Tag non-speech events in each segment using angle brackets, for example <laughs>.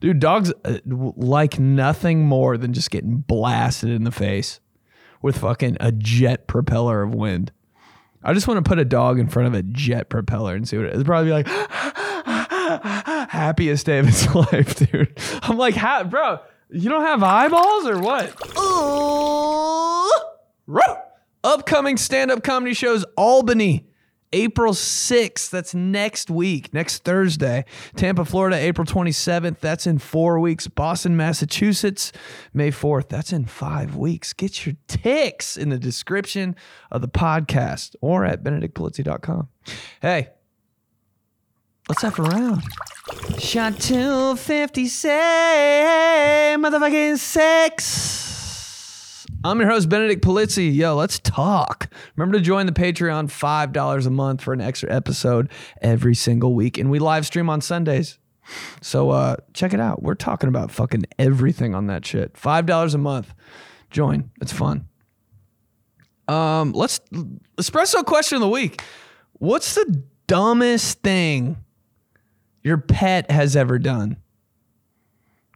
Dude, dogs uh, like nothing more than just getting blasted in the face with fucking a jet propeller of wind. I just want to put a dog in front of a jet propeller and see what it is. It'd probably be like, <laughs> happiest day of its <laughs> life, dude. I'm like, ha- bro, you don't have eyeballs or what? Ooh. Upcoming stand up comedy shows Albany, April 6th. That's next week, next Thursday. Tampa, Florida, April 27th. That's in four weeks. Boston, Massachusetts, May 4th. That's in five weeks. Get your ticks in the description of the podcast or at benedictpolizzi.com. Hey, let's have a round. Shot 250 say motherfucking six. I'm your host, Benedict Polizzi. Yo, let's talk. Remember to join the Patreon, $5 a month for an extra episode every single week. And we live stream on Sundays. So uh, check it out. We're talking about fucking everything on that shit. $5 a month. Join. It's fun. Um, let's espresso question of the week. What's the dumbest thing your pet has ever done?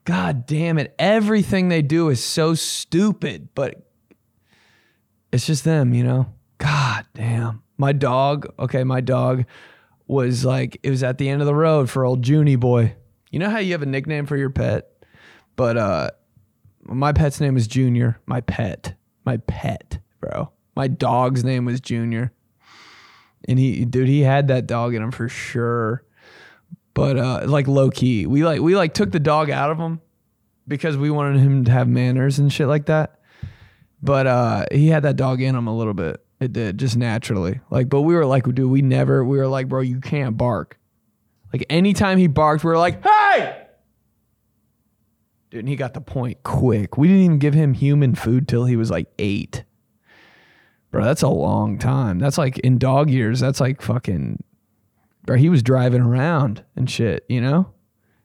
God damn it. Everything they do is so stupid, but it's just them, you know? God damn. My dog, okay, my dog was like, it was at the end of the road for old Junie boy. You know how you have a nickname for your pet? But uh my pet's name was Junior. My pet. My pet, bro. My dog's name was Junior. And he dude, he had that dog in him for sure but uh, like low key, we like we like took the dog out of him because we wanted him to have manners and shit like that. But uh, he had that dog in him a little bit. It did just naturally. Like, but we were like, dude, we never. We were like, bro, you can't bark. Like anytime he barked, we were like, hey. Dude, and he got the point quick. We didn't even give him human food till he was like eight. Bro, that's a long time. That's like in dog years. That's like fucking bro, he was driving around and shit, you know?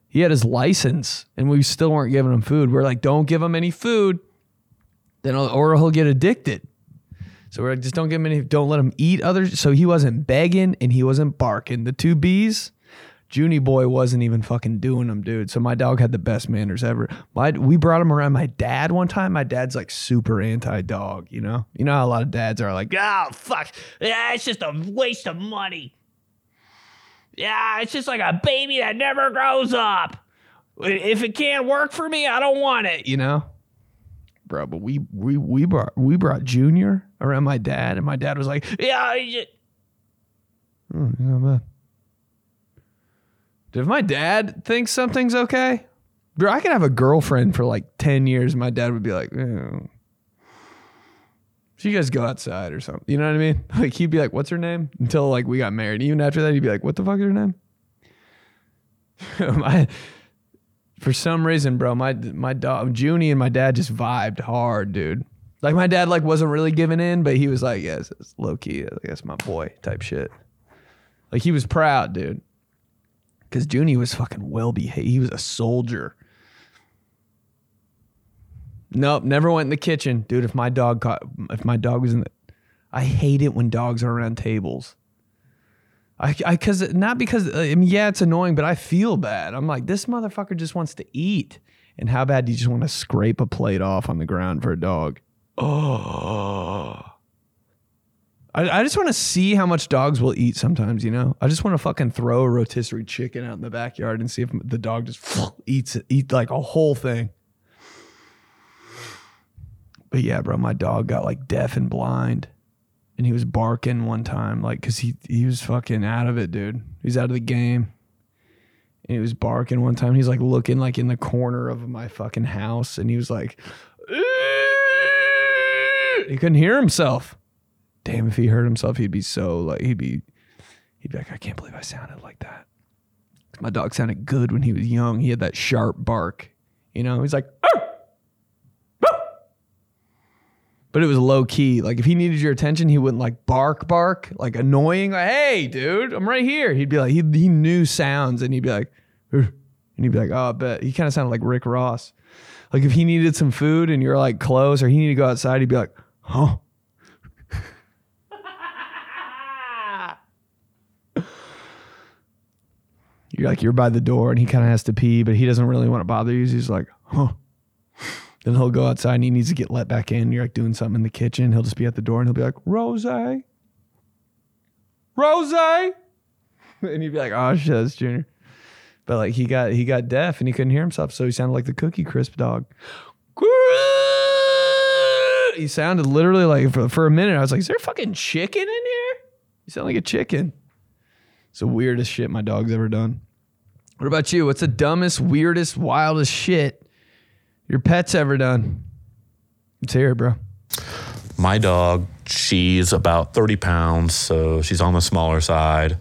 He had his license and we still weren't giving him food. We're like, don't give him any food, then or he'll get addicted. So we're like, just don't give him any, don't let him eat others. So he wasn't begging and he wasn't barking. The two B's, Junie boy wasn't even fucking doing them, dude. So my dog had the best manners ever. My, we brought him around my dad one time. My dad's like super anti dog, you know? You know how a lot of dads are like, oh, fuck. Yeah, it's just a waste of money. Yeah, it's just like a baby that never grows up. If it can't work for me, I don't want it. You know, bro. But we we we brought we brought Junior around my dad, and my dad was like, "Yeah, just... oh, not bad." If my dad thinks something's okay, bro, I could have a girlfriend for like ten years. And my dad would be like, eh. So you guys go outside or something. You know what I mean? <laughs> Like he'd be like, "What's her name?" Until like we got married. Even after that, he'd be like, "What the fuck is her name?" <laughs> my, for some reason, bro, my my dog Junie and my dad just vibed hard, dude. Like my dad like wasn't really giving in, but he was like, "Yes, it's low key. That's my boy." Type shit. Like he was proud, dude. Because Junie was fucking well behaved. He was a soldier. Nope, never went in the kitchen, dude. If my dog caught, if my dog was in the, I hate it when dogs are around tables. I, I, cause not because uh, I mean, yeah, it's annoying, but I feel bad. I'm like, this motherfucker just wants to eat, and how bad do you just want to scrape a plate off on the ground for a dog? Oh, I, I just want to see how much dogs will eat. Sometimes, you know, I just want to fucking throw a rotisserie chicken out in the backyard and see if the dog just <sniffs> eats it, eat like a whole thing. But yeah, bro, my dog got like deaf and blind. And he was barking one time, like, cause he he was fucking out of it, dude. He's out of the game. And he was barking one time. He's like looking like in the corner of my fucking house, and he was like, he couldn't hear himself. Damn, if he heard himself, he'd be so like he'd be he'd be like, I can't believe I sounded like that. My dog sounded good when he was young. He had that sharp bark. You know, he's like, but it was low key. Like if he needed your attention, he wouldn't like bark, bark, like annoying. Like, hey, dude, I'm right here. He'd be like, he he knew sounds, and he'd be like, and he'd be like, oh, I bet. He kind of sounded like Rick Ross. Like if he needed some food and you're like close, or he needed to go outside, he'd be like, huh. <laughs> You're like you're by the door and he kind of has to pee, but he doesn't really want to bother you. He's like, huh. Then he'll go outside and he needs to get let back in. You're like doing something in the kitchen. He'll just be at the door and he'll be like, Rose, Rose, <laughs> and you'd be like, oh shit, that's Junior. But like he got he got deaf and he couldn't hear himself, so he sounded like the Cookie Crisp dog. He sounded literally like for, for a minute. I was like, "Is there fucking chicken in here?" You sound like a chicken. It's the weirdest shit my dog's ever done. What about you? What's the dumbest, weirdest, wildest shit your pet's ever done? It's here, bro. My dog, she's about 30 pounds, so she's on the smaller side.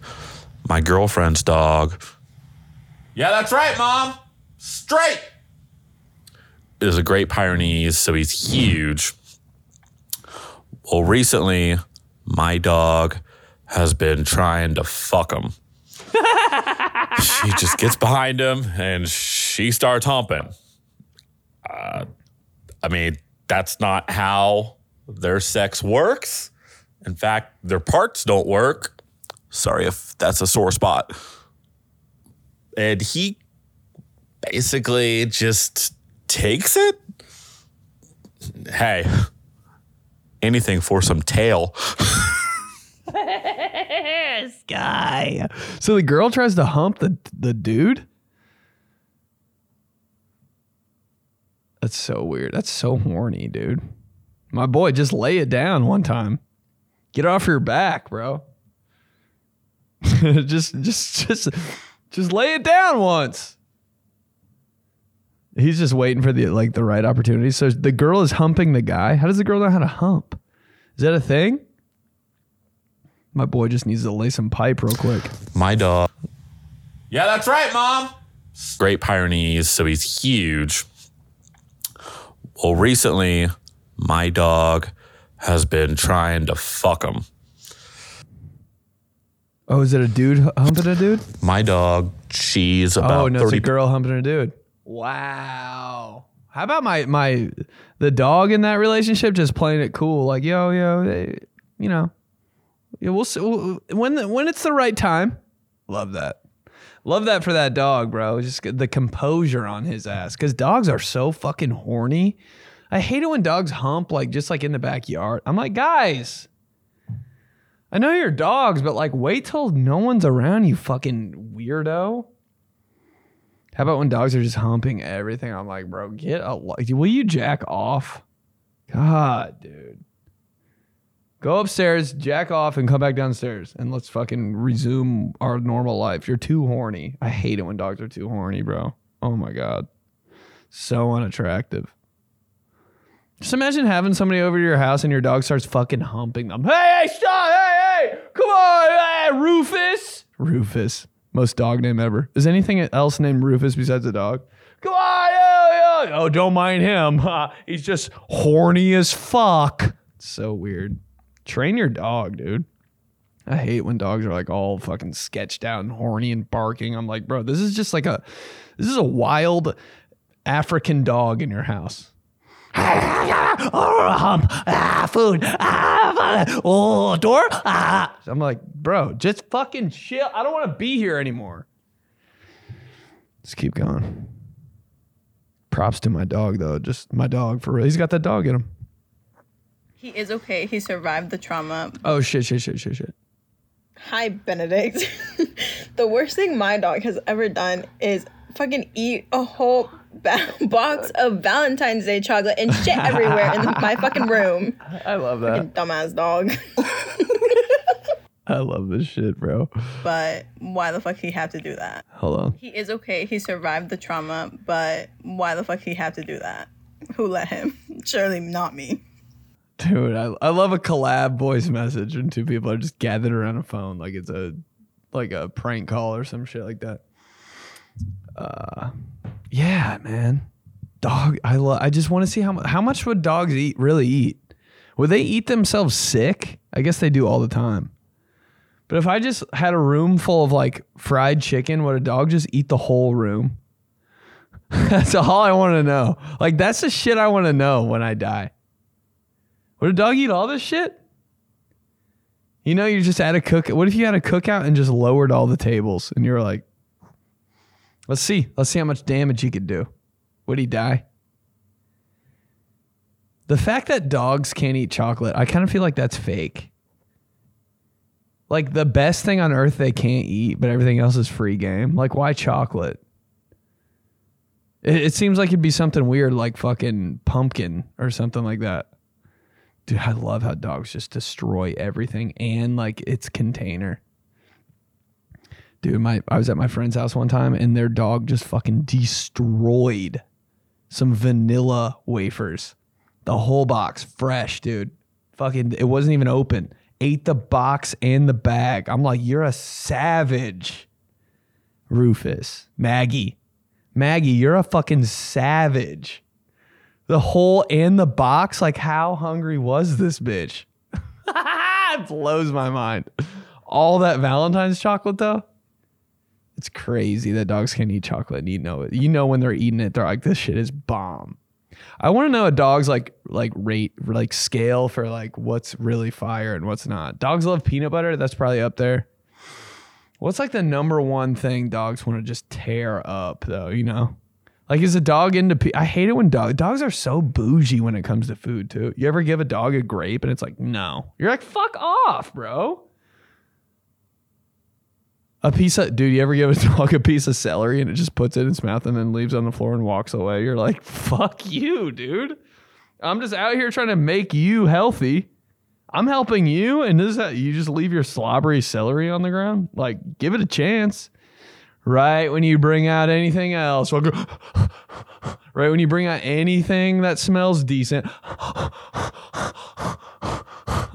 My girlfriend's dog, yeah, that's right, mom, straight, is a Great Pyrenees, so he's huge. Well, recently, my dog has been trying to fuck him. <laughs> she just gets behind him and she starts humping. Uh, I mean, that's not how their sex works. In fact, their parts don't work. Sorry if that's a sore spot. And he basically just takes it. Hey, anything for some tail. <laughs> this guy. So the girl tries to hump the the dude. That's so weird. That's so horny, dude. My boy, just lay it down one time. Get off your back, bro. <laughs> just just just just lay it down once. He's just waiting for the like the right opportunity. So the girl is humping the guy. How does the girl know how to hump? Is that a thing? My boy just needs to lay some pipe real quick. My dog. Yeah, that's right, mom. Great Pyrenees, so he's huge. Well, recently, my dog has been trying to fuck him. Oh, is it a dude humping a dude? My dog, she's oh, about oh, no, it's a girl humping a dude. Wow. How about my my the dog in that relationship just playing it cool, like yo yo, they, you know, yeah, we'll see we'll- when the, when it's the right time. Love that. Love that for that dog, bro. Just the composure on his ass because dogs are so fucking horny. I hate it when dogs hump like just like in the backyard. I'm like, guys, I know you're dogs, but like, wait till no one's around, you fucking weirdo. How about when dogs are just humping everything? I'm like, bro, get a Will you jack off? God, dude. Go upstairs, jack off, and come back downstairs, and let's fucking resume our normal life. You're too horny. I hate it when dogs are too horny, bro. Oh my god, so unattractive. Just imagine having somebody over to your house and your dog starts fucking humping them. Hey, hey, stop! Hey, hey, come on, hey, Rufus. Rufus, most dog name ever. Is anything else named Rufus besides a dog? Come on, yo, yo. oh, don't mind him. <laughs> He's just horny as fuck. So weird. Train your dog, dude. I hate when dogs are like all fucking sketched out and horny and barking. I'm like, bro, this is just like a, this is a wild African dog in your house. oh, hump, ah, food, ah, oh, door, ah. I'm like, bro, just fucking chill. I don't want to be here anymore. Just keep going. Props to my dog though. Just my dog for real. He's got that dog in him. He is okay. He survived the trauma. Oh shit, shit, shit, shit, shit. Hi, Benedict. <laughs> the worst thing my dog has ever done is fucking eat a whole ba- <laughs> box of Valentine's Day chocolate and shit everywhere in the, my fucking room. <laughs> I love that. Fucking Dumbass dog. I love this shit, bro. but why the fuck he have to do that? Hold on. He is okay. He survived the trauma, but why the fuck he have to do that? Who let him? Surely not me. Dude, I, I love a collab voice message when two people are just gathered around a phone like it's a like a prank call or some shit like that. Uh yeah, man. Dog, I love I just want to see how how much would dogs eat really eat? Would they eat themselves sick? I guess they do all the time. But if I just had a room full of like fried chicken, would a dog just eat the whole room? <laughs> that's all I want to know. Like that's the shit I want to know when I die. Would a dog eat all this shit? You know, you're just at a cook. What if you had a cookout and just lowered all the tables and you're like, Let's see. Let's see how much damage he could do. Would he die? The fact that dogs can't eat chocolate, I kind of feel like that's fake. Like the best thing on earth they can't eat, but everything else is free game. Like why chocolate? It, it seems like it'd be something weird, like fucking pumpkin or something like that. Dude, I love how dogs just destroy everything and like its container. Dude, my I was at my friend's house one time and their dog just fucking destroyed some vanilla wafers. The whole box, fresh, dude. Fucking it wasn't even open. Ate the box and the bag. I'm like, you're a savage. Rufus. Maggie. Maggie, you're a fucking savage. The hole and the box, like how hungry was this bitch? <laughs> it blows my mind. All that Valentine's chocolate though. It's crazy that dogs can eat chocolate and you know. You know when they're eating it, they're like, this shit is bomb. I want to know a dog's like like rate like scale for like what's really fire and what's not. Dogs love peanut butter. That's probably up there. What's like the number one thing dogs want to just tear up though? You know, like is a dog into? Pe- I hate it when dog dogs are so bougie when it comes to food too. You ever give a dog a grape and it's like no, you're like fuck off, bro. A piece of dude, you ever give a <laughs> dog a piece of celery and it just puts it in its mouth and then leaves on the floor and walks away? You're like, <laughs> fuck you, dude. I'm just out here trying to make you healthy. I'm helping you, and this is that you just leave your slobbery celery on the ground. Like, give it a chance. Right when you bring out anything else, <laughs> right when you bring out anything that smells decent.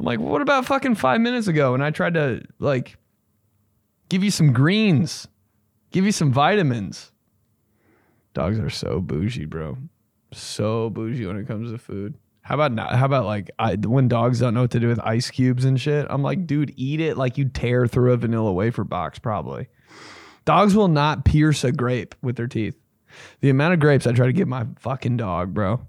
I'm like, what about fucking five minutes ago? And I tried to like give you some greens, give you some vitamins. Dogs are so bougie, bro. So bougie when it comes to food. How about not? How about like I, when dogs don't know what to do with ice cubes and shit? I'm like, dude, eat it like you tear through a vanilla wafer box, probably. Dogs will not pierce a grape with their teeth. The amount of grapes I try to give my fucking dog, bro.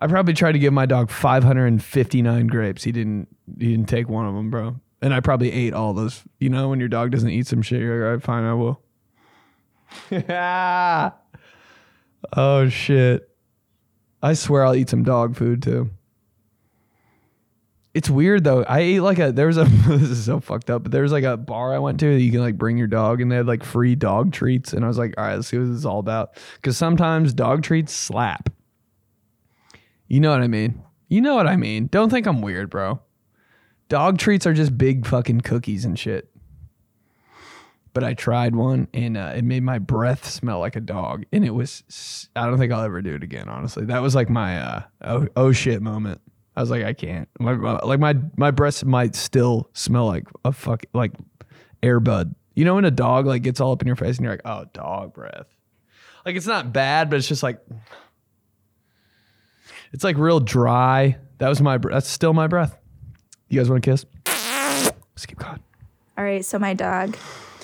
I probably tried to give my dog 559 grapes. He didn't. He didn't take one of them, bro. And I probably ate all those. You know, when your dog doesn't eat some shit, you're like, all right, fine, I will. <laughs> oh shit. I swear I'll eat some dog food too. It's weird though. I ate like a there was a <laughs> this is so fucked up, but there was like a bar I went to that you can like bring your dog and they had like free dog treats and I was like, all right, let's see what this is all about. Cause sometimes dog treats slap. You know what I mean? You know what I mean. Don't think I'm weird, bro. Dog treats are just big fucking cookies and shit. But I tried one and uh, it made my breath smell like a dog. And it was, I don't think I'll ever do it again, honestly. That was like my uh, oh, oh shit moment. I was like, I can't. My, like my, my breath might still smell like a fuck, like Air Bud. You know, when a dog like gets all up in your face and you're like, oh, dog breath. Like it's not bad, but it's just like, it's like real dry. That was my, that's still my breath. You guys want to kiss? Let's keep going. All right, so my dog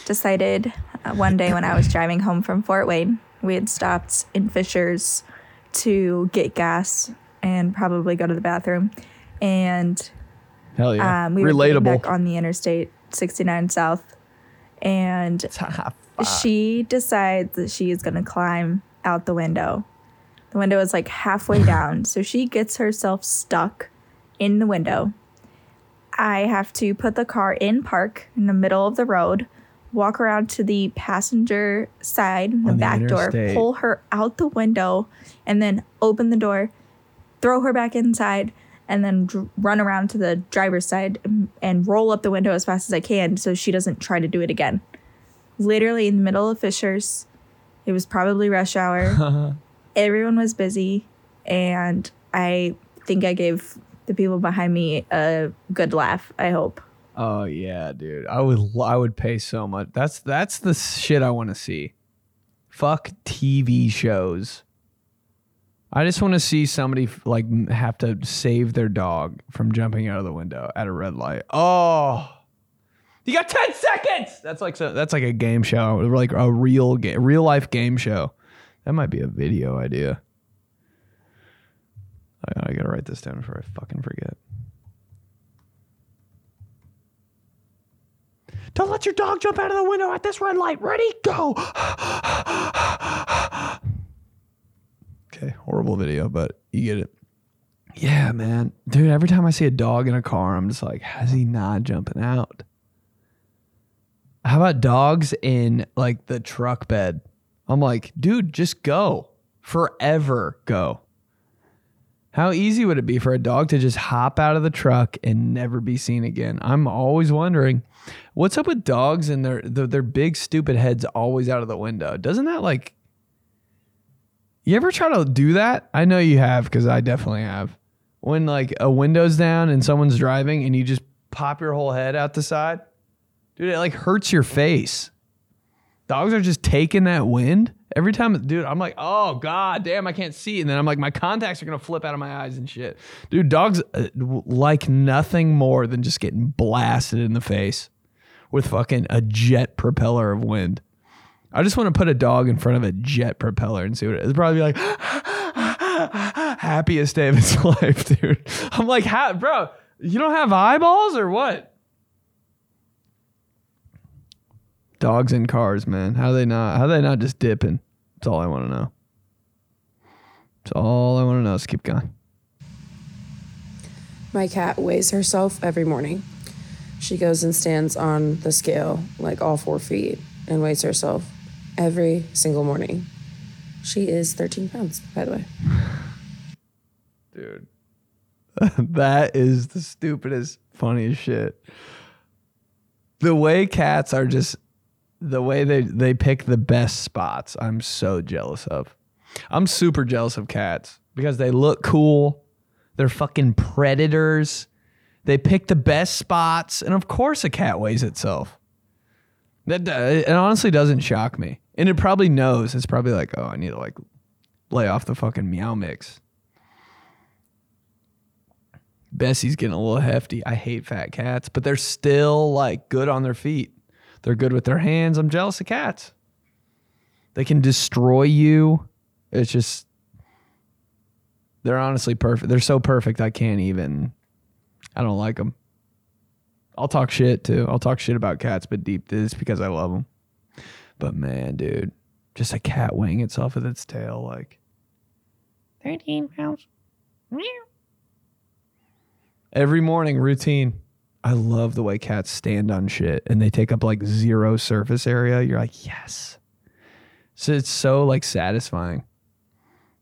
decided uh, one day when I was driving home from Fort Wayne, we had stopped in Fishers to get gas and probably go to the bathroom. And Hell yeah. um, we were Relatable. back on the Interstate 69 South. And <laughs> she decides that she is going to climb out the window. The window is like halfway <laughs> down. So she gets herself stuck in the window. I have to put the car in park in the middle of the road, walk around to the passenger side, the the back door, pull her out the window, and then open the door, throw her back inside, and then dr- run around to the driver's side and, and roll up the window as fast as I can so she doesn't try to do it again. Literally in the middle of Fishers, it was probably rush hour. <laughs> Everyone was busy, and I think I gave the people behind me a good laugh. I hope. Oh yeah, dude. I would I would pay so much. That's that's the shit I want to see. Fuck TV shows. I just want to see somebody like have to save their dog from jumping out of the window at a red light. Oh. You got 10 seconds. That's like so, that's like a game show, like a real game, real life game show. That might be a video idea. I, I got to write this down before I fucking forget. Don't let your dog jump out of the window at this red light. Ready? Go. Okay, horrible video, but you get it. Yeah, man. Dude, every time I see a dog in a car, I'm just like, how's he not jumping out? How about dogs in like the truck bed? I'm like, dude, just go. Forever go. How easy would it be for a dog to just hop out of the truck and never be seen again? I'm always wondering what's up with dogs and their their, their big stupid heads always out of the window. Doesn't that like you ever try to do that? I know you have because I definitely have. When like a window's down and someone's driving and you just pop your whole head out the side, dude, it like hurts your face. Dogs are just taking that wind every time, dude. I'm like, oh god, damn, I can't see, and then I'm like, my contacts are gonna flip out of my eyes and shit, dude. Dogs uh, like nothing more than just getting blasted in the face with fucking a jet propeller of wind. I just want to put a dog in front of a jet propeller and see what it is. It'd probably be like <laughs> happiest day of its <laughs> life, dude. I'm like, bro, you don't have eyeballs or what? Dogs in cars, man. How they not? How they not just dipping? That's all I want to know. That's all I want to know. Let's keep going. My cat weighs herself every morning. She goes and stands on the scale, like all four feet, and weighs herself every single morning. She is 13 pounds, by the way. dude. <laughs> that is the stupidest, funniest shit. The way cats are just the way they they pick the best spots. I'm so jealous of. I'm super jealous of cats because they look cool. They're fucking predators. They pick the best spots, and of course, a cat weighs itself. That it honestly doesn't shock me, and it probably knows. It's probably like, oh, I need to like lay off the fucking meow mix. Bessie's getting a little hefty. I hate fat cats, but they're still like good on their feet. They're good with their hands. I'm jealous of cats. They can destroy you. It's just they're honestly perfect. They're so perfect I can't even I don't like them. I'll talk shit too. I'll talk shit about cats, but deep this because I love them. But man, dude, just a cat weighing itself with its tail like 13 pounds. Every morning routine. I love the way cats stand on shit and they take up like zero surface area. You're like, yes. So it's so like satisfying.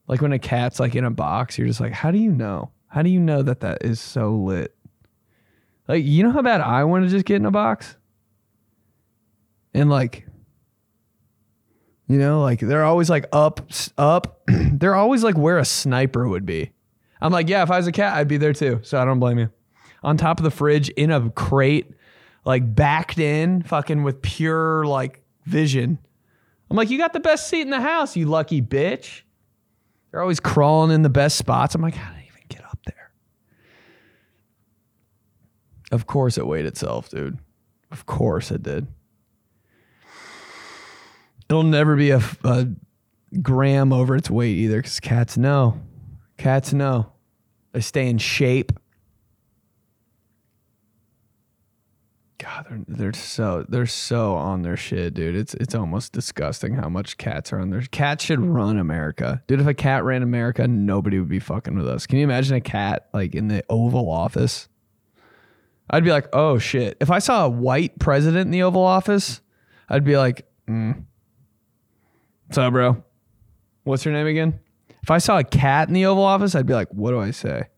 Like when a cat's like in a box, you're just like, how do you know? How do you know that that is so lit? Like, you know how bad I want to just get in a box? And like, you know, like they're always like up, up. <clears throat> they're always like where a sniper would be. I'm like, yeah, if I was a cat, I'd be there too. So I don't blame you. On top of the fridge in a crate, like backed in, fucking with pure like vision. I'm like, you got the best seat in the house, you lucky bitch. They're always crawling in the best spots. I'm like, how did I even get up there? Of course it weighed itself, dude. Of course it did. It'll never be a, a gram over its weight either because cats know. Cats know. They stay in shape. God, they're, they're so they're so on their shit, dude. It's it's almost disgusting how much cats are on their. Cats should run America, dude. If a cat ran America, nobody would be fucking with us. Can you imagine a cat like in the Oval Office? I'd be like, oh shit. If I saw a white president in the Oval Office, I'd be like, mm. What's up, bro? What's your name again? If I saw a cat in the Oval Office, I'd be like, what do I say?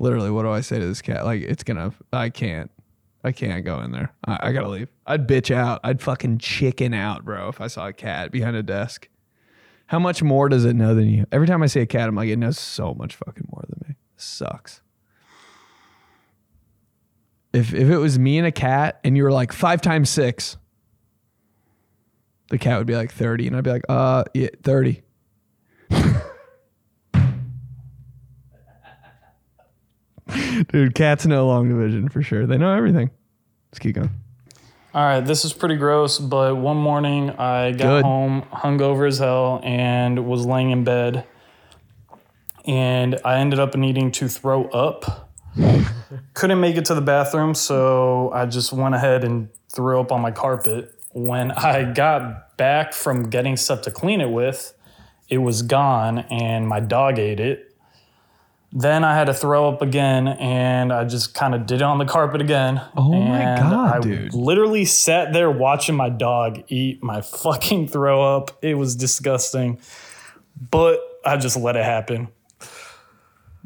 Literally, what do I say to this cat? Like, it's gonna, I can't. I can't go in there. I, I gotta leave. I'd bitch out. I'd fucking chicken out, bro, if I saw a cat behind a desk. How much more does it know than you? Every time I see a cat, I'm like, it knows so much fucking more than me. sucks. If if it was me and a cat and you were like five times six, the cat would be like 30, and I'd be like, uh yeah, 30. <laughs> Dude, cats know long division for sure. They know everything. Let's keep going. All right, this is pretty gross, but one morning I got Good. home hungover as hell and was laying in bed. And I ended up needing to throw up. <laughs> Couldn't make it to the bathroom, so I just went ahead and threw up on my carpet. When I got back from getting stuff to clean it with, it was gone and my dog ate it. Then I had to throw up again and I just kind of did it on the carpet again. Oh my God, I dude. literally sat there watching my dog eat my <laughs> fucking throw up. It was disgusting. But I just let it happen.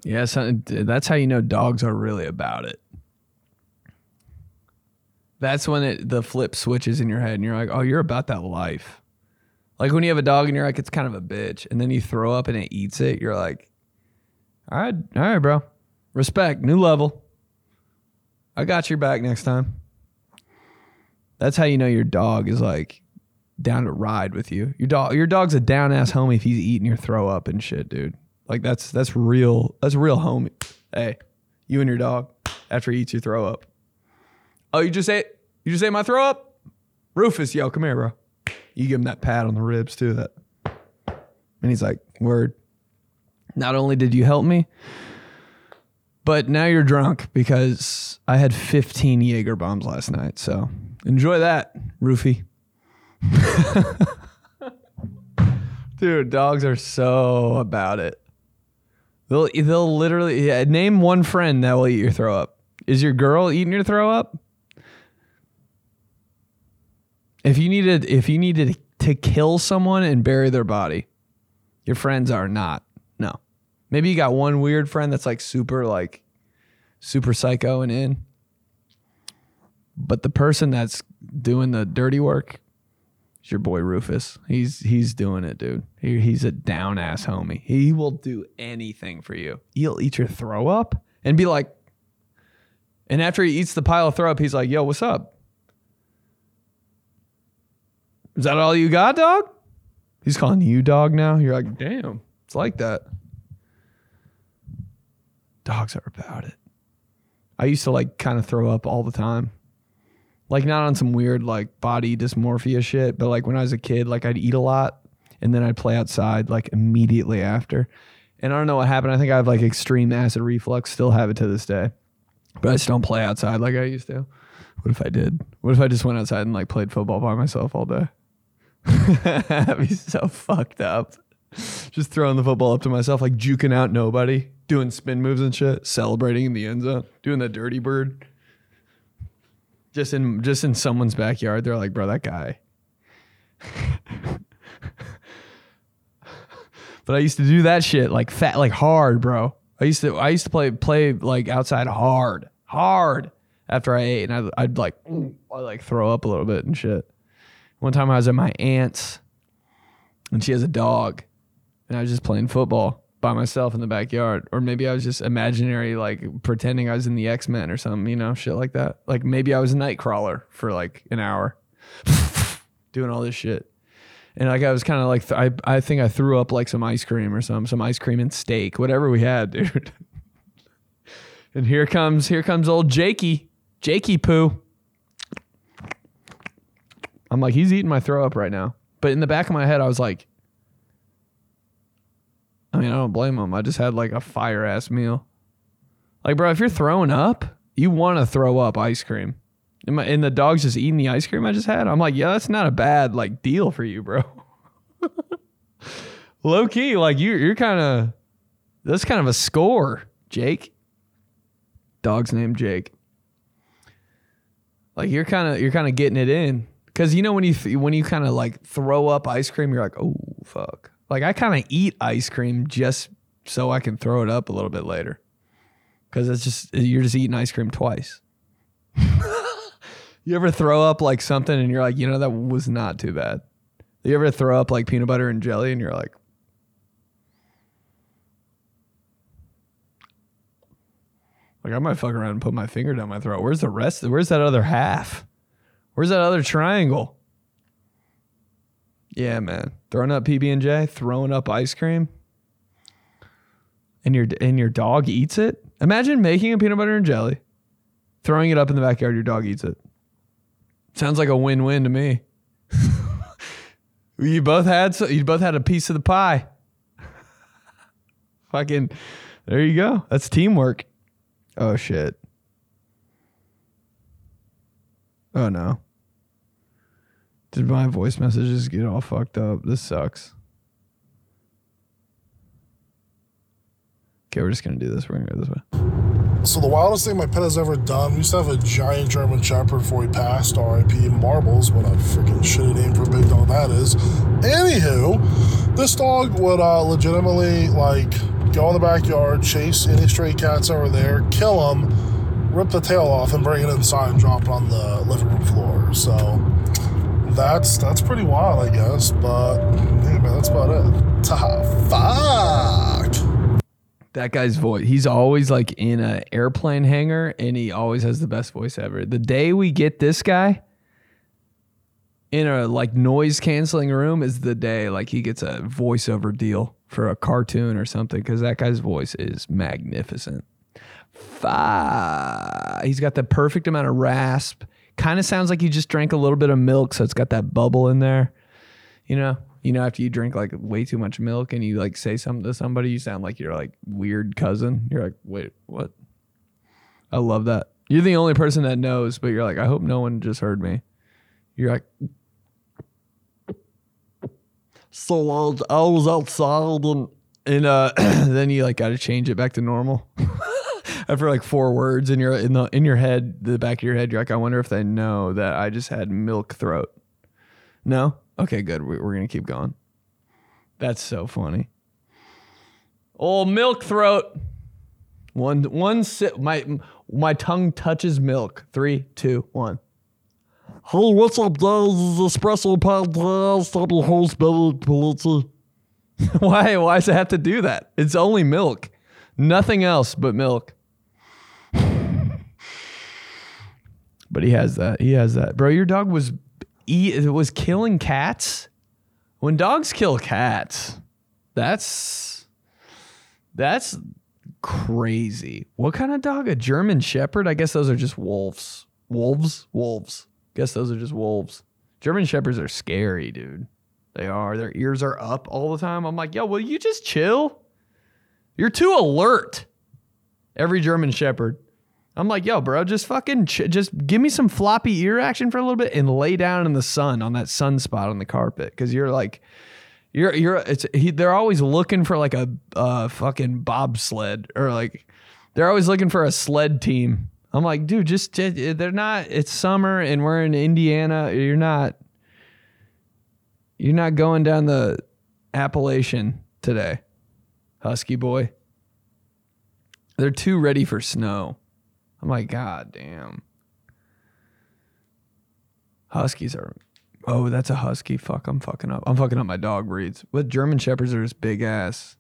Yeah, so uh, that's how you know dogs are really about it. That's when it the flip switches in your head and you're like, "Oh, you're about that life." Like when you have a dog and you're like, "It's kind of a bitch," and then you throw up and it eats it, you're like, "All right, all right, bro. Respect, new level. I got your back next time." That's how you know your dog is like down to ride with you. Your dog your dog's a down ass homie if he's eating your throw up and shit, dude. Like that's that's real that's real homie. Hey, you and your dog after he eats your throw up. Oh, you just ate you just ate my throw up? Rufus, yo, come here, bro. You give him that pat on the ribs too, that and he's like, word. Not only did you help me, but now you're drunk because I had 15 Jaeger bombs last night. So enjoy that, Roofy. <laughs> Dude, dogs are so about it. They'll they'll literally yeah, name one friend that will eat your throw up. Is your girl eating your throw up? If you needed if you needed to kill someone and bury their body, your friends are not. No. Maybe you got one weird friend that's like super like super psycho and in. But the person that's doing the dirty work is your boy Rufus. He's he's doing it, dude. He, he's a down ass homie. He will do anything for you. He'll eat your throw up and be like, and after he eats the pile of throw up, he's like, "Yo, what's up? Is that all you got, dog?" He's calling you dog now. You're like, "Damn, it's like that." Dogs are about it. I used to like kind of throw up all the time like not on some weird like body dysmorphia shit, but like when I was a kid, like I'd eat a lot and then I'd play outside like immediately after. And I don't know what happened. I think I have like extreme acid reflux, still have it to this day. But I just don't play outside like I used to. What if I did? What if I just went outside and like played football by myself all day? <laughs> That'd be so fucked up. Just throwing the football up to myself, like juking out nobody, doing spin moves and shit, celebrating in the end zone, doing the dirty bird. Just in just in someone's backyard they're like bro that guy. <laughs> But i used to do that shit like fat like hard bro. I used to i used to play play like outside hard hard after i ate and i'd, I'd like I'd like throw up a little bit and shit one time i was at my aunt's and she has a dog and i was just playing football by myself in the backyard. Or maybe i was just imaginary like pretending i was in the x-men or something you know shit like that. Like maybe i was a nightcrawler for like an hour <laughs> doing all this shit. And like i was kind of like th- I, I think i threw up like some ice cream or some some ice cream and steak whatever we had <laughs> dude. And here comes here comes old jakey. Jakey poo i'm like he's eating my throw up right now but in the back of my head i was like I mean, I don't blame him. I just had like a fire ass meal. Like, bro, if you're throwing up, you want to throw up ice cream. And, and the dog's just eating the ice cream I just had. I'm like, yeah, that's not a bad like deal for you, bro. <laughs> Low key, like you, you're kind of that's kind of a score, Jake. Dog's name Jake. Like you're kind of you're kind of getting it in because you know when you th- when you kind of like throw up ice cream, you're like, oh fuck. Like I kind of eat ice cream just so I can throw it up a little bit later. Cause it's just you're just eating ice cream twice. <laughs> you ever throw up like something and you're like, you know, that was not too bad. You ever throw up like peanut butter and jelly and you're like, like I might fuck around and put my finger down my throat. Where's the rest? Where's that other half? Where's that other triangle? Yeah, man. Throwing up PB and J, throwing up ice cream, and your and your dog eats it. Imagine making a peanut butter and jelly, throwing it up in the backyard. Your dog eats it. Sounds like a win-win to me. <laughs> you both had so you both had a piece of the pie. <laughs> Fucking, there you go. That's teamwork. Oh shit. Oh no. Did my voice messages get all fucked up? This sucks. Okay, we're just gonna do this. We're gonna go this way. So the wildest thing my pet has ever done, we used to have a giant German Shepherd before he passed, R.I.P. Marbles, what a freaking shitty name for a big dog that is. Anywho, this dog would uh, legitimately like go in the backyard, chase any stray cats over there, kill them, rip the tail off, and bring it inside and drop it on the living room floor. So that's that's pretty wild, I guess. But yeah, man, that's about it. Fuck. That guy's voice. He's always like in a airplane hangar, and he always has the best voice ever. The day we get this guy in a like noise canceling room is the day like he gets a voiceover deal for a cartoon or something because that guy's voice is magnificent. Fa- He's got the perfect amount of rasp. Kind of sounds like you just drank a little bit of milk, so it's got that bubble in there. You know, you know, after you drink like way too much milk and you like say something to somebody, you sound like you're like weird cousin. You're like, wait, what? I love that. You're the only person that knows, but you're like, I hope no one just heard me. You're like, so loud. I was outside and and uh, <clears throat> then you like got to change it back to normal. <laughs> After like four words in your in the in your head, the back of your head, you're like, I wonder if they know that I just had milk throat. No, okay, good. We, we're gonna keep going. That's so funny. Oh, milk throat. One one sip. My my tongue touches milk. Three, two, one. Hey, what's up, guys? Espresso Podcast. I'm your host, Benedict Polizzi. <laughs> Why? Why does it have to do that? It's only milk. Nothing else but milk. But he has that. He has that. Bro, your dog was eat was killing cats. When dogs kill cats, that's that's crazy. What kind of dog? A German shepherd? I guess those are just wolves. Wolves? Wolves. Guess those are just wolves. German shepherds are scary, dude. They are. Their ears are up all the time. I'm like, yo, will you just chill? You're too alert. Every German shepherd. I'm like, yo, bro, just fucking, ch- just give me some floppy ear action for a little bit and lay down in the sun on that sunspot on the carpet because you're like, you're you're it's he, they're always looking for like a uh fucking bobsled or like they're always looking for a sled team. I'm like, dude, just they're not. It's summer and we're in Indiana. You're not. You're not going down the Appalachian today, Husky boy. They're too ready for snow. I'm like, God damn. Huskies are. Oh, that's a husky. Fuck, I'm fucking up. I'm fucking up my dog breeds. What German shepherds are just big ass.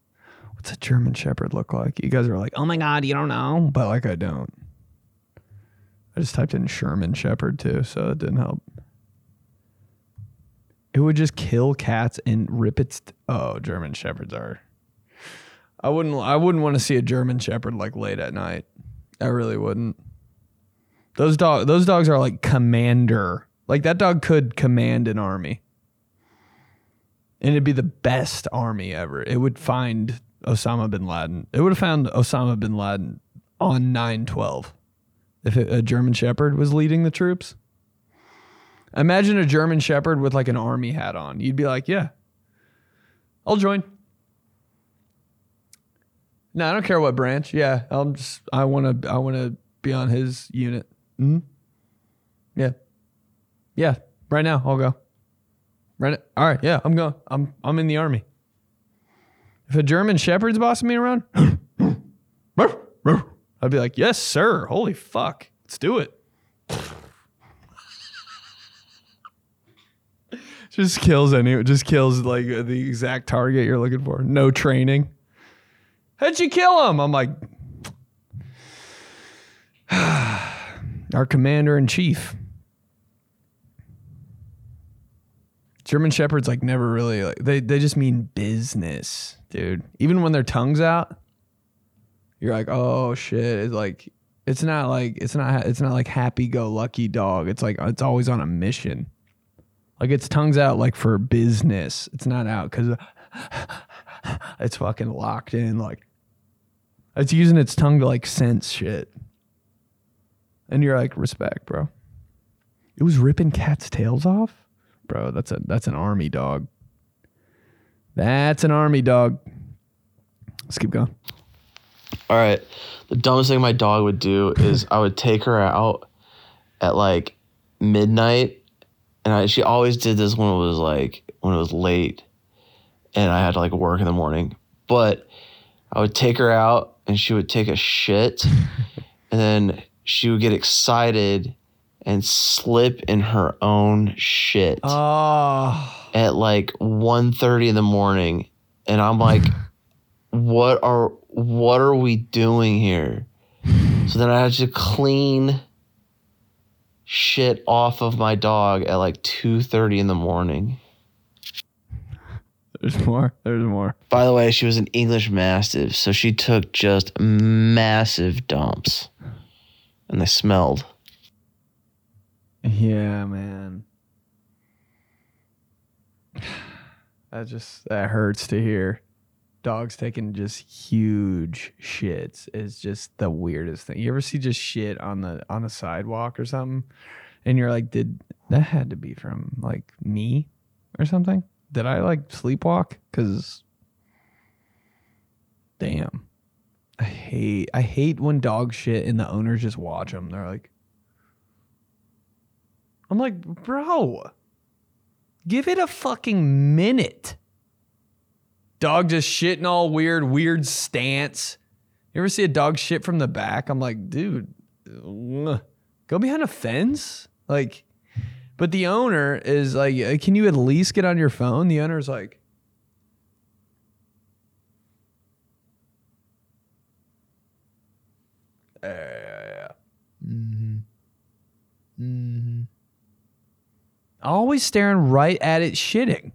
What's a German shepherd look like? You guys are like, oh my God, you don't know? But like, I don't. I just typed in Sherman Shepherd too, so it didn't help. It would just kill cats and rip its. oh, German Shepherds are. I wouldn't. I wouldn't want to see a German Shepherd like late at night. I really wouldn't. Those dog. Those dogs are like commander. Like that dog could command an army, and it'd be the best army ever. It would find Osama bin Laden. It would have found Osama bin Laden on nine twelve if it, a German Shepherd was leading the troops. Imagine a German Shepherd with like an army hat on. You'd be like, yeah, I'll join. No, I don't care what branch. Yeah, I'm just. I want to. I want to be on his unit. hmm Yeah. Yeah. Right now, I'll go. Right. All right. Yeah, I'm going. I'm. I'm in the army. If a German Shepherd's bossing me around, I'd be like, yes, sir. Holy fuck. Let's do it. <laughs> just kills any just kills like the exact target you're looking for. No training. How'd you kill him? I'm like <sighs> our commander in chief. German shepherds like never really like they they just mean business, dude. Even when their tongue's out, you're like, oh shit. It's like it's not like it's not it's not like happy go lucky dog. It's like it's always on a mission. Like its tongue's out like for business. It's not out because <laughs> it's fucking locked in. Like it's using its tongue to like sense shit. And you're like, respect, bro. It was ripping cats' tails off? Bro, that's a that's an army dog. That's an army dog. Let's keep going. All right. The dumbest thing my dog would do is I would take her out at like midnight, and I, she always did this when it was like when it was late, and I had to like work in the morning. But I would take her out, and she would take a shit, <laughs> and then she would get excited and slip in her own shit Oh, at like 1.30 in the morning. And i'm like <laughs> what are what are we doing here? So then i had to clean shit off of my dog at like 2.30 in the morning there's more. There's more. by the way she was an english mastiff so she took just massive dumps and they smelled Yeah, man. That just that hurts to hear. Dogs taking just huge shits is just the weirdest thing. You ever see just shit on the on the sidewalk or something? And you're like, did that had to be from like me or something? Did I like sleepwalk? Cause damn. I hate I hate when dog shit and the owners just watch them. They're like I'm like, bro, give it a fucking minute. Dog just shitting all weird, weird stance. You ever see a dog shit from the back? I'm like, dude, go behind a fence. Like, but the owner is like, uh, can you at least get on your phone? The owner's like, yeah, yeah, yeah. Mm-hmm. Mm-hmm always staring right at it shitting.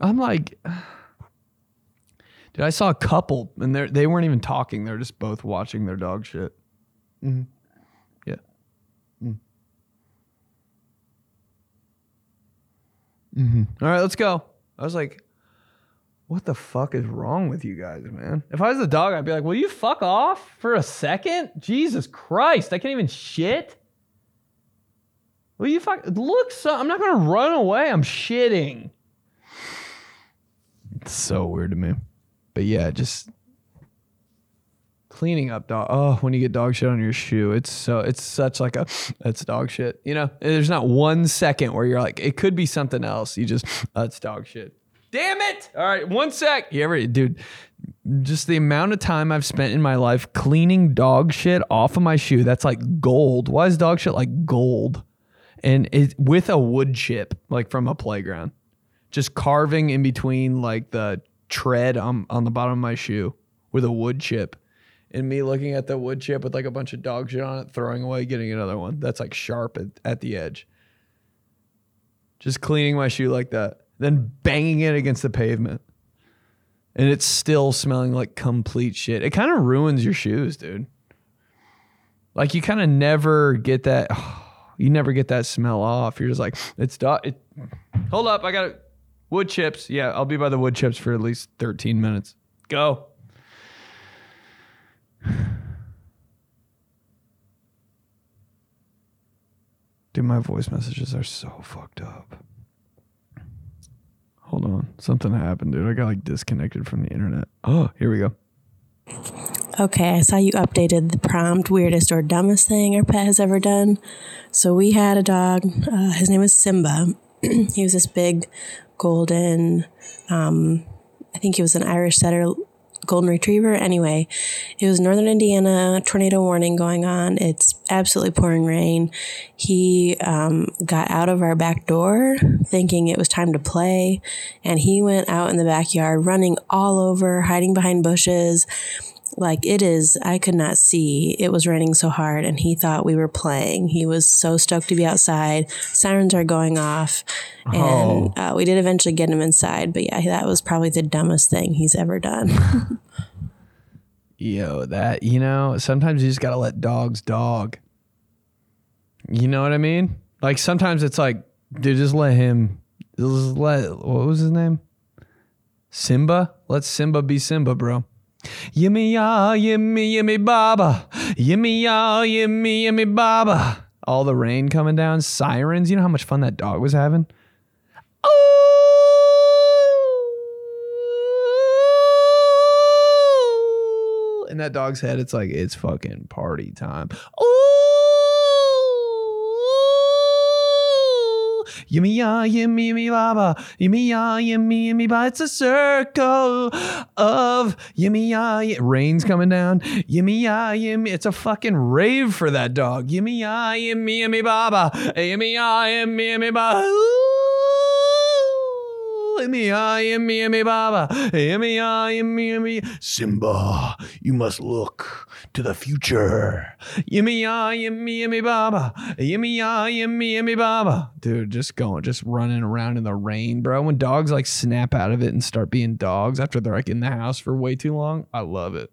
I'm like, <sighs> dude, I saw a couple and they they weren't even talking. They're just both watching their dog shit. Mhm. Yeah. Mm. Mhm. All right, let's go. I was like, what the fuck is wrong with you guys, man? If I was a dog, I'd be like, will you fuck off for a second? Jesus Christ, I can't even shit. Well, you fuck look. So I'm not gonna run away. I'm shitting. It's so weird to me, but yeah, just cleaning up dog. Oh, when you get dog shit on your shoe, it's so it's such like a that's dog shit. You know, there's not one second where you're like it could be something else. You just that's dog shit. Damn it! All right, one sec. You ever, dude? Just the amount of time I've spent in my life cleaning dog shit off of my shoe. That's like gold. Why is dog shit like gold? and it with a wood chip like from a playground just carving in between like the tread on, on the bottom of my shoe with a wood chip and me looking at the wood chip with like a bunch of dog shit on it throwing away getting another one that's like sharp at, at the edge just cleaning my shoe like that then banging it against the pavement and it's still smelling like complete shit it kind of ruins your shoes dude like you kind of never get that <sighs> you never get that smell off. You're just like, it's dog. It, hold up, I got. Wood chips. Yeah, I'll be by the wood chips for at least 13 minutes. Go. Dude, my voice messages are so fucked up. Hold on. Something happened, dude. I got like disconnected from the internet. Oh, here we go. Okay, I saw you updated the prompt weirdest or dumbest thing our pet has ever done. So we had a dog. Uh, his name was Simba. <clears throat> he was this big golden. Um, I think he was an Irish setter, golden retriever. Anyway, it was northern Indiana tornado warning going on. It's absolutely pouring rain. He um, got out of our back door thinking it was time to play, and he went out in the backyard running all over, hiding behind bushes like it is i could not see it was raining so hard and he thought we were playing he was so stoked to be outside sirens are going off and uh, we did eventually get him inside but yeah that was probably the dumbest thing he's ever done Yo, that, you know, sometimes you just got to let dogs dog. You know what I mean? Like sometimes it's like, dude, just let him, just let, what was his name? Simba? Let Simba be Simba, bro. Yimmy ya, yimmy, yimmy baba. Yimmy ya, yimmy, yimmy baba. All the rain coming down, sirens. You know how much fun that dog was having? Ooh. In that dog's head, it's like it's fucking party time. Ooh. Yimmy ya, yimmy, yimmy, baba. Yimmy ya, yimmy, yimmy, ba. It's a circle of yimmy ya. y- Rain's coming down. Yimmy ya, yimmy. It's a fucking rave for that dog. Yimmy ya, yimmy, yimmy, baba. Yimmy ya, yimmy, yimmy, ba. Ooh. Yimmy ya, yimmy, yimmy, baba. Yimmy ya, yimmy, yimmy. Simba, you must look to the future. Yimmy ya, yimmy, yimmy, baba. Yimmy ya, yimmy, yimmy, baba. Dude, just going, just running around in the rain, bro. When dogs like snap out of it and start being dogs after they're like in the house for way too long, I love it.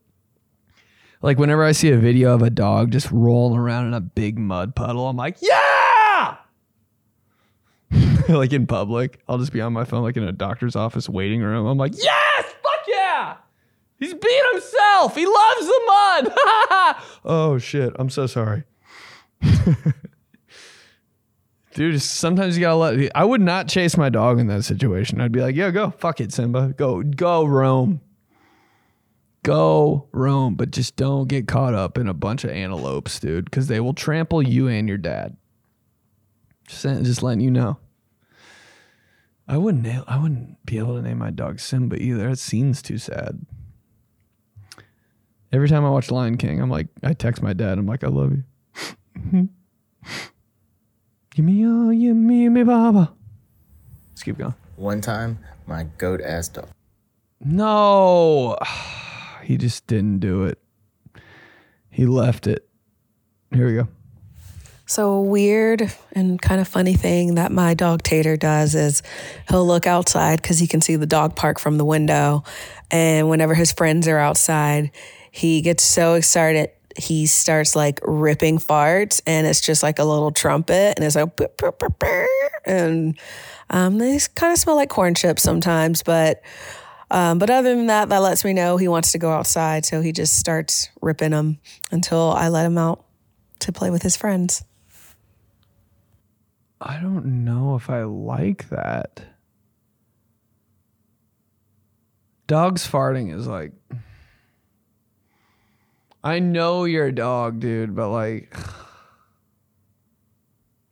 Like whenever I see a video of a dog just rolling around in a big mud puddle, I'm like, yeah! <laughs> like in public, I'll just be on my phone, like in a doctor's office waiting room. I'm like, yes, fuck yeah! He's beat himself. He loves the mud. <laughs> oh shit, I'm so sorry. <laughs> Dude, sometimes you gotta let. I would not chase my dog in that situation. I'd be like, "Yeah, go, fuck it, Simba, go, go, roam, go, roam." But just don't get caught up in a bunch of antelopes, dude, because they will trample you and your dad. Just, just letting you know. I wouldn't. Nail, I wouldn't be able to name my dog Simba either. That seems too sad. Every time I watch Lion King, I'm like, I text my dad. I'm like, I love you. <laughs> Gimme all, gimme, gimme, baba. Let's keep going. One time, my goat ass dog. No, <sighs> he just didn't do it. He left it. Here we go. So a weird and kind of funny thing that my dog Tater does is he'll look outside because he can see the dog park from the window, and whenever his friends are outside, he gets so excited he starts like ripping farts, and it's just like a little trumpet, and it's like "Brr, brr, brr, brr," and um, they kind of smell like corn chips sometimes, but. Um, but other than that, that lets me know he wants to go outside. So he just starts ripping them until I let him out to play with his friends. I don't know if I like that. Dogs farting is like. I know you're a dog, dude, but like. <sighs>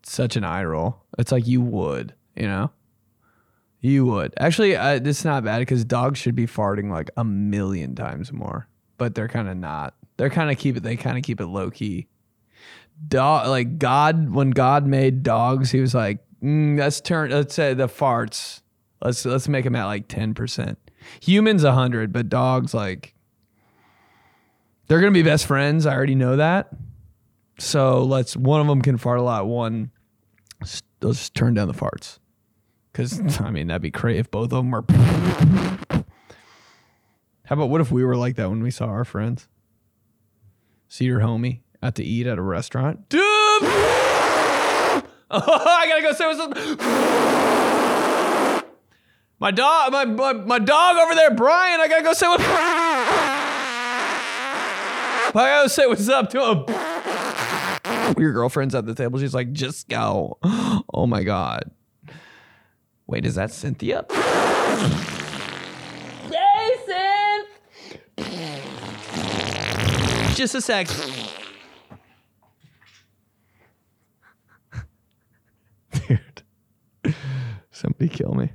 Such an eye roll. It's like you would, you know? You would. Actually, uh, it's not bad because dogs should be farting like a million times more, but they're kind of not. They're kind of keep it, they kind of keep it low key dog like God when God made dogs, he was like, mm, let's turn let's say the farts. Let's let's make them at like ten percent. Humans hundred, but dogs like they're gonna be best friends. I already know that. So let's one of them can fart a lot. One let's turn down the farts. Cause I mean that'd be great if both of them were. How about what if we were like that when we saw our friends? See your homie out to eat at a restaurant. Dude! <laughs> Oh, I gotta go say what's up. My dog, my, my, my dog over there, Brian. I gotta go say what. I gotta say what's up to him. Your girlfriend's at the table. She's like, just go. Oh my god. Wait, is that Cynthia? Jason! Just a sec. Somebody kill me.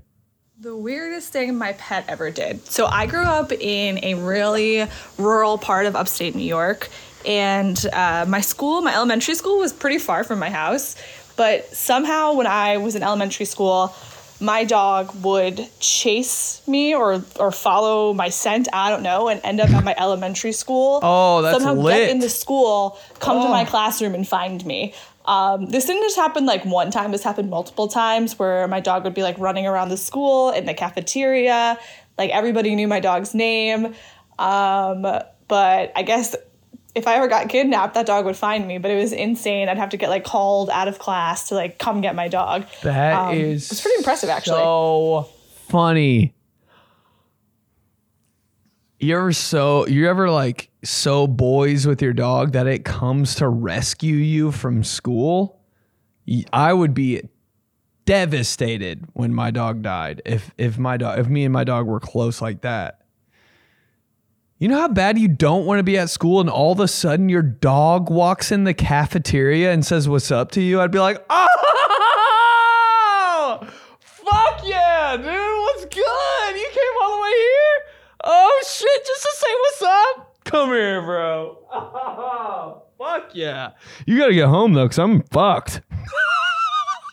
The weirdest thing my pet ever did. So I grew up in a really rural part of upstate New York, and uh, my school, my elementary school, was pretty far from my house. But somehow, when I was in elementary school, my dog would chase me or or follow my scent. I don't know, and end up at my elementary school. <laughs> Oh, that's somehow lit. get into school, come to my Oh. classroom, and find me. Um, this didn't just happen like one time. This happened multiple times where my dog would be like running around the school in the cafeteria. Like everybody knew my dog's name. Um, but I guess if I ever got kidnapped, that dog would find me. But it was insane. I'd have to get like called out of class to like come get my dog. That Um, is It's pretty impressive, actually. So funny. You ever so you're ever like so boys with your dog that it comes to rescue you from school? I would be devastated when my dog died. If if my dog if me and my dog were close like that. You know how bad you don't want to be at school and all of a sudden your dog walks in the cafeteria and says what's up to you? I'd be like, "Oh! <laughs> Fuck yeah, dude. What's good? You came all the way here? Oh shit, just to say what's up? Come here, bro. Oh, <laughs> fuck yeah. You gotta get home though, cause I'm fucked.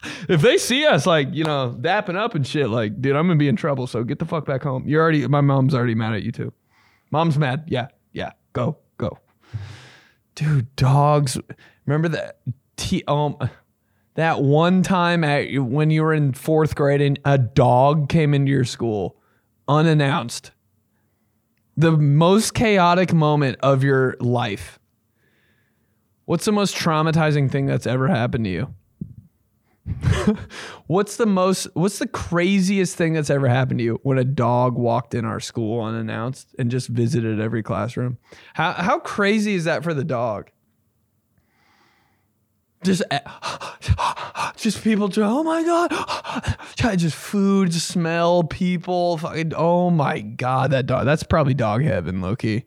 <laughs> if they see us like, you know, dapping up and shit, like, dude, I'm gonna be in trouble. So get the fuck back home. You're already my mom's already mad at you too. Mom's mad. Yeah, yeah. Go, go. Dude, dogs. Remember that t um that one time at when you were in fourth grade and a dog came into your school unannounced. The most chaotic moment of your life. What's the most traumatizing thing that's ever happened to you? <laughs> what's the most what's the craziest thing that's ever happened to you when a dog walked in our school unannounced and just visited every classroom? How how crazy is that for the dog? Just eh, <sighs> just people just, oh my god. <sighs> Just food smell people fucking oh my god that dog that's probably dog heaven loki.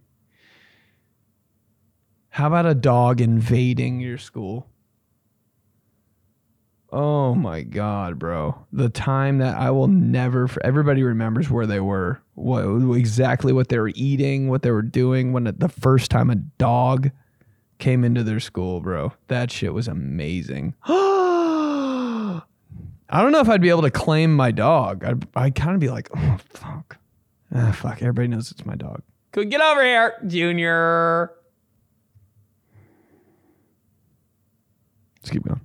How about a dog invading your school? Oh my god bro. The time that i will never everybody remembers where they were. What exactly what they were eating what they were doing when the first time a dog came into their school bro that shit was amazing <gasps> I don't know if I'd be able to claim my dog. I'd, I'd kind of be like, oh, fuck. Ah, fuck. Everybody knows it's my dog. Could get over here, Junior. Let's keep going.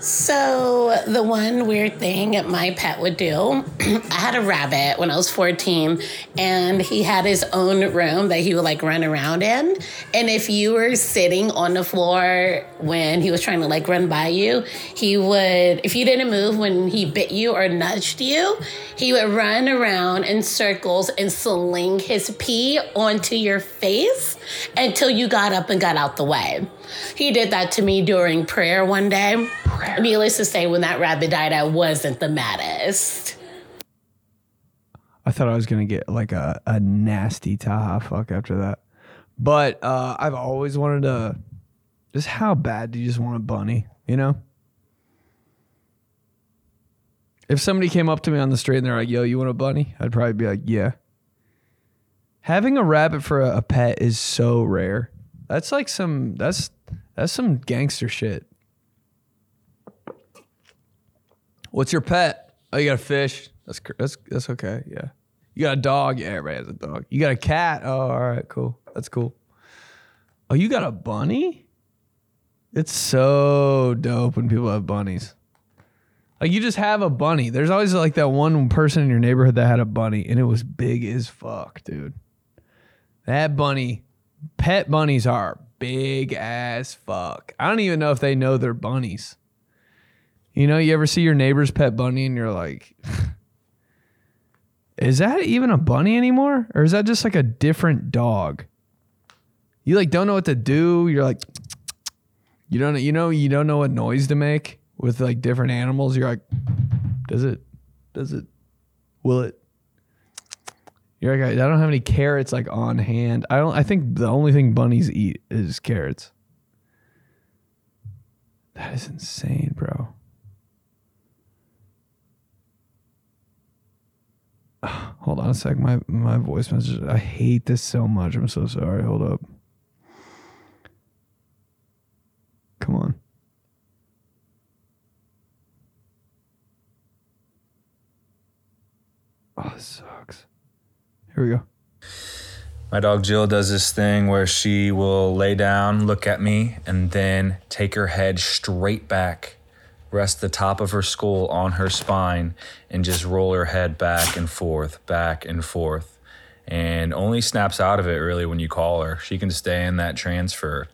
So, the one weird thing my pet would do, <clears throat> I had a rabbit when I was 14, and he had his own room that he would like run around in. And if you were sitting on the floor when he was trying to like run by you, he would, if you didn't move when he bit you or nudged you, he would run around in circles and sling his pee onto your face until you got up and got out the way. He did that to me during prayer one day. Needless to say, when that rabbit died, I wasn't the maddest. I thought I was gonna get like a, a nasty Taha fuck after that. But uh, I've always wanted to just how bad do you just want a bunny, you know? If somebody came up to me on the street and they're like, yo, you want a bunny? I'd probably be like, yeah. Having a rabbit for a, a pet is so rare. That's like some that's that's some gangster shit. What's your pet? Oh, you got a fish. That's that's that's okay. Yeah. You got a dog. Yeah, everybody has a dog. You got a cat. Oh, all right, cool. That's cool. Oh, you got a bunny? It's so dope when people have bunnies. Like you just have a bunny. There's always like that one person in your neighborhood that had a bunny, and it was big as fuck, dude. That bunny, pet bunnies are big as fuck. I don't even know if they know they're bunnies. You know, you ever see your neighbor's pet bunny and you're like, <sighs> is that even a bunny anymore? Or is that just like a different dog? You like don't know what to do. You're like, <tsk> you don't you know you don't know what noise to make with like different animals. You're like, does it does it will it you're like, I don't have any carrots like on hand. I don't. I think the only thing bunnies eat is carrots. That is insane, bro. <sighs> Hold on a sec. My my voice message. I hate this so much. I'm so sorry. Hold up. Come on. Oh, this sucks. Here we go. My dog Jill does this thing where she will lay down, look at me, and then take her head straight back, rest the top of her skull on her spine, and just roll her head back and forth, back and forth. And only snaps out of it really when you call her. She can stay in that transfer.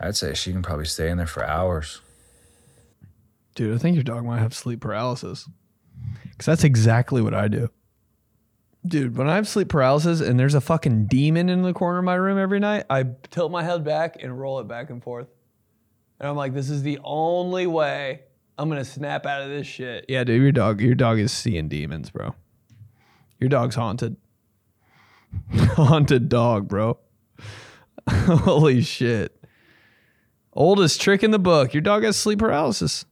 I'd say she can probably stay in there for hours. Dude, I think your dog might have sleep paralysis. Because that's exactly what I do. Dude, when I have sleep paralysis and there's a fucking demon in the corner of my room every night, I tilt my head back and roll it back and forth. And I'm like, this is the only way I'm gonna snap out of this shit. Yeah, dude, your dog, your dog is seeing demons, bro. Your dog's haunted. <laughs> haunted dog, bro. <laughs> Holy shit. Oldest trick in the book. Your dog has sleep paralysis.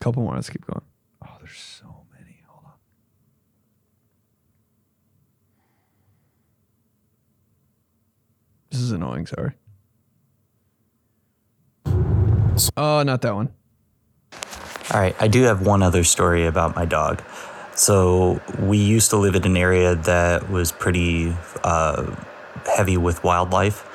Couple more. Let's keep going. Oh, there's so many. Hold on. This is annoying. Sorry. Oh, not that one. All right, I do have one other story about my dog. So we used to live in an area that was pretty uh, heavy with wildlife.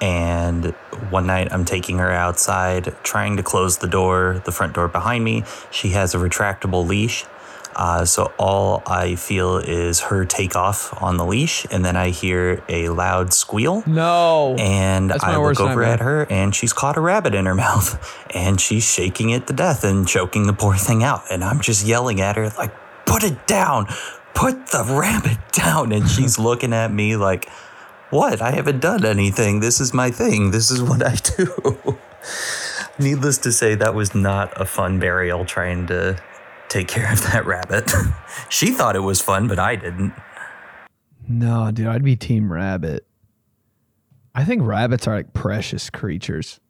And one night I'm taking her outside, trying to close the door, the front door behind me. She has a retractable leash. Uh, so all I feel is her take off on the leash, and then I hear a loud squeal. No. And I look over nightmare. at her, and she's caught a rabbit in her <laughs> mouth, and she's shaking it to death and choking the poor thing out. And I'm just yelling at her like, "Put it down! Put the rabbit <laughs> down!" And she's looking at me like, "What? I haven't done anything. This is my thing. This is what I <laughs> do." Needless to say, that was not a fun burial trying to take care of that rabbit. <laughs> she thought it was fun, but I didn't. No, dude, I'd be team rabbit. I think rabbits are like precious creatures.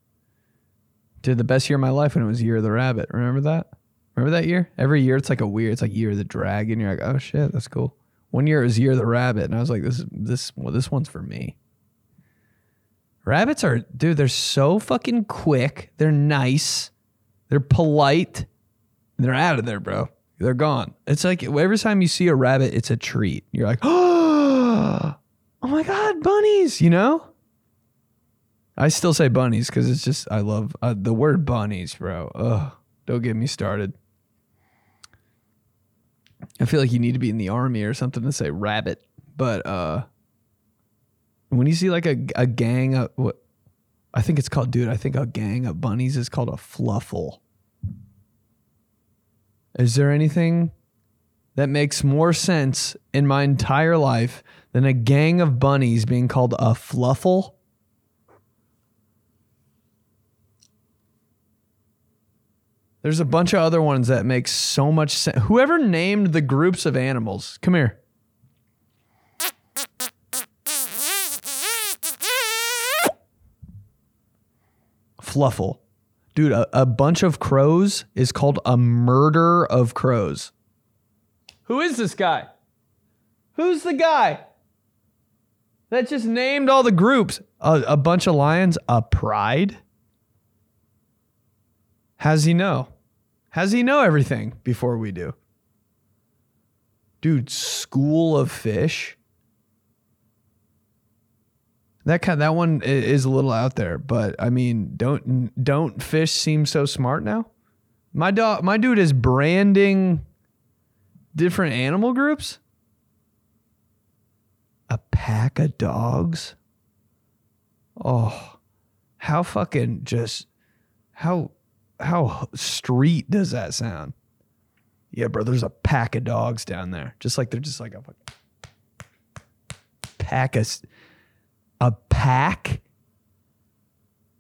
Dude, the best year of my life when it was year of the rabbit. Remember that? Remember that year? Every year it's like a weird, it's like year of the dragon. You're like, oh shit, that's cool. One year it was year of the rabbit, and I was like, this this well, this one's for me. Rabbits are, dude, they're so fucking quick. They're nice. They're polite. They're out of there, bro. They're gone. It's like every time you see a rabbit, it's a treat. You're like, oh <gasps> oh my god, bunnies! You know. I still say bunnies because it's just I love uh, the word bunnies, bro. Ugh, don't get me started. I feel like you need to be in the army or something to say rabbit, but uh, when you see like a a gang of what I think it's called, dude. I think a gang of bunnies is called a fluffle. Is there anything that makes more sense in my entire life than a gang of bunnies being called a fluffle? There's a bunch of other ones that make so much sense. Whoever named the groups of animals, come here. Fluffle. Dude, a, a bunch of crows is called a murder of crows. Who is this guy? Who's the guy that just named all the groups? A, a bunch of lions, a pride? How's he know? How's he know everything before we do? Dude, school of fish. That kind that one is a little out there, but I mean, don't don't fish seem so smart now? My dog, my dude is branding different animal groups. A pack of dogs. Oh, how fucking just how how street does that sound? Yeah, bro. There's a pack of dogs down there, just like they're just like a pack of a pack.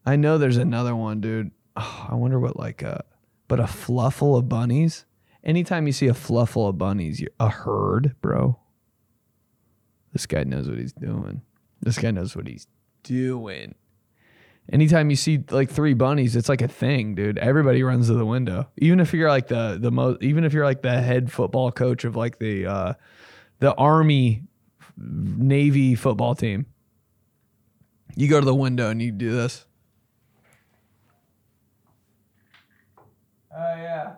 I know there's another one, dude. Oh, I wonder what like a but a fluffle of bunnies. Anytime you see a fluffle of bunnies, you're a herd, bro. This guy knows what he's doing. This guy knows what he's doing. Anytime you see like three bunnies, it's like a thing, dude. Everybody runs to the window. Even if you're like the the most, even if you're like the head football coach of like the uh, the army navy football team, you go to the window and you do this. Oh yeah.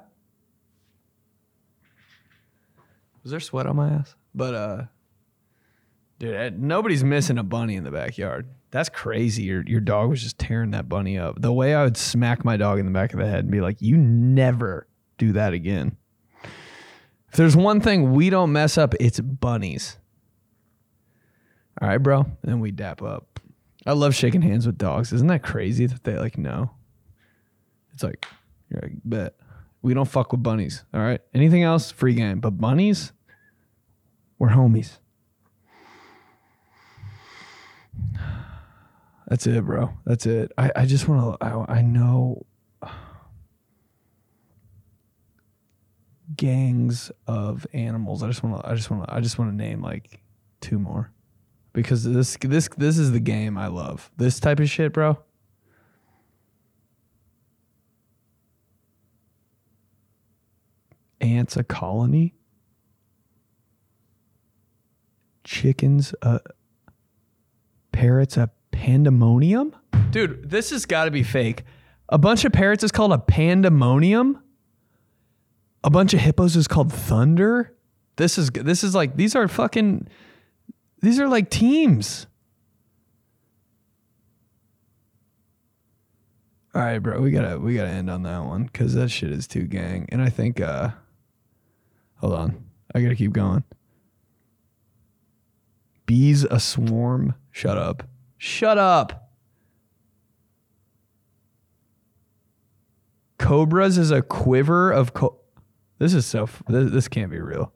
Was there sweat on my ass? But uh, dude, nobody's missing a bunny in the backyard. That's crazy. Your your dog was just tearing that bunny up. The way I would smack my dog in the back of the head and be like, "You never do that again." If there's one thing we don't mess up, it's bunnies. All right, bro. And then we dap up. I love shaking hands with dogs. Isn't that crazy that they like know? It's like, you're like, bet. We don't fuck with bunnies. All right. Anything else, free game. But bunnies, we're homies. That's it, bro. That's it. I, I just want to, I, I know gangs of animals. I just want to, I just want to, I just want to name like two more because this, this, this is the game I love. This type of shit, bro. Ants a colony. Chickens a parrots a pandemonium? Dude, this has got to be fake. A bunch of parrots is called a pandemonium. A bunch of hippos is called thunder. This is this is like these are fucking these are like teams. All right, bro, we gotta we gotta end on that one because that shit is too gang. And I think, uh hold on, I gotta keep going. Bees a swarm. Shut up. Shut up. Cobras is a quiver of co- This is so f- this, this can't be real.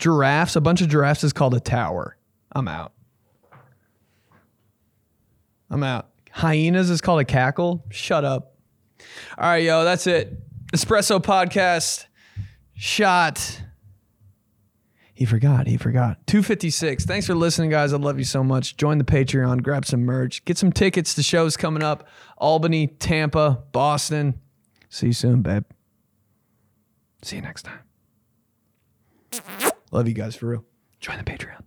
Giraffes, a bunch of giraffes is called a tower. I'm out. I'm out. Hyenas is called a cackle. Shut up. All right, yo, that's it. Espresso podcast shot. He forgot. He forgot. 256. Thanks for listening, guys. I love you so much. Join the Patreon, grab some merch, get some tickets to shows coming up Albany, Tampa, Boston. See you soon, babe. See you next time. Love you guys for real. Join the Patreon.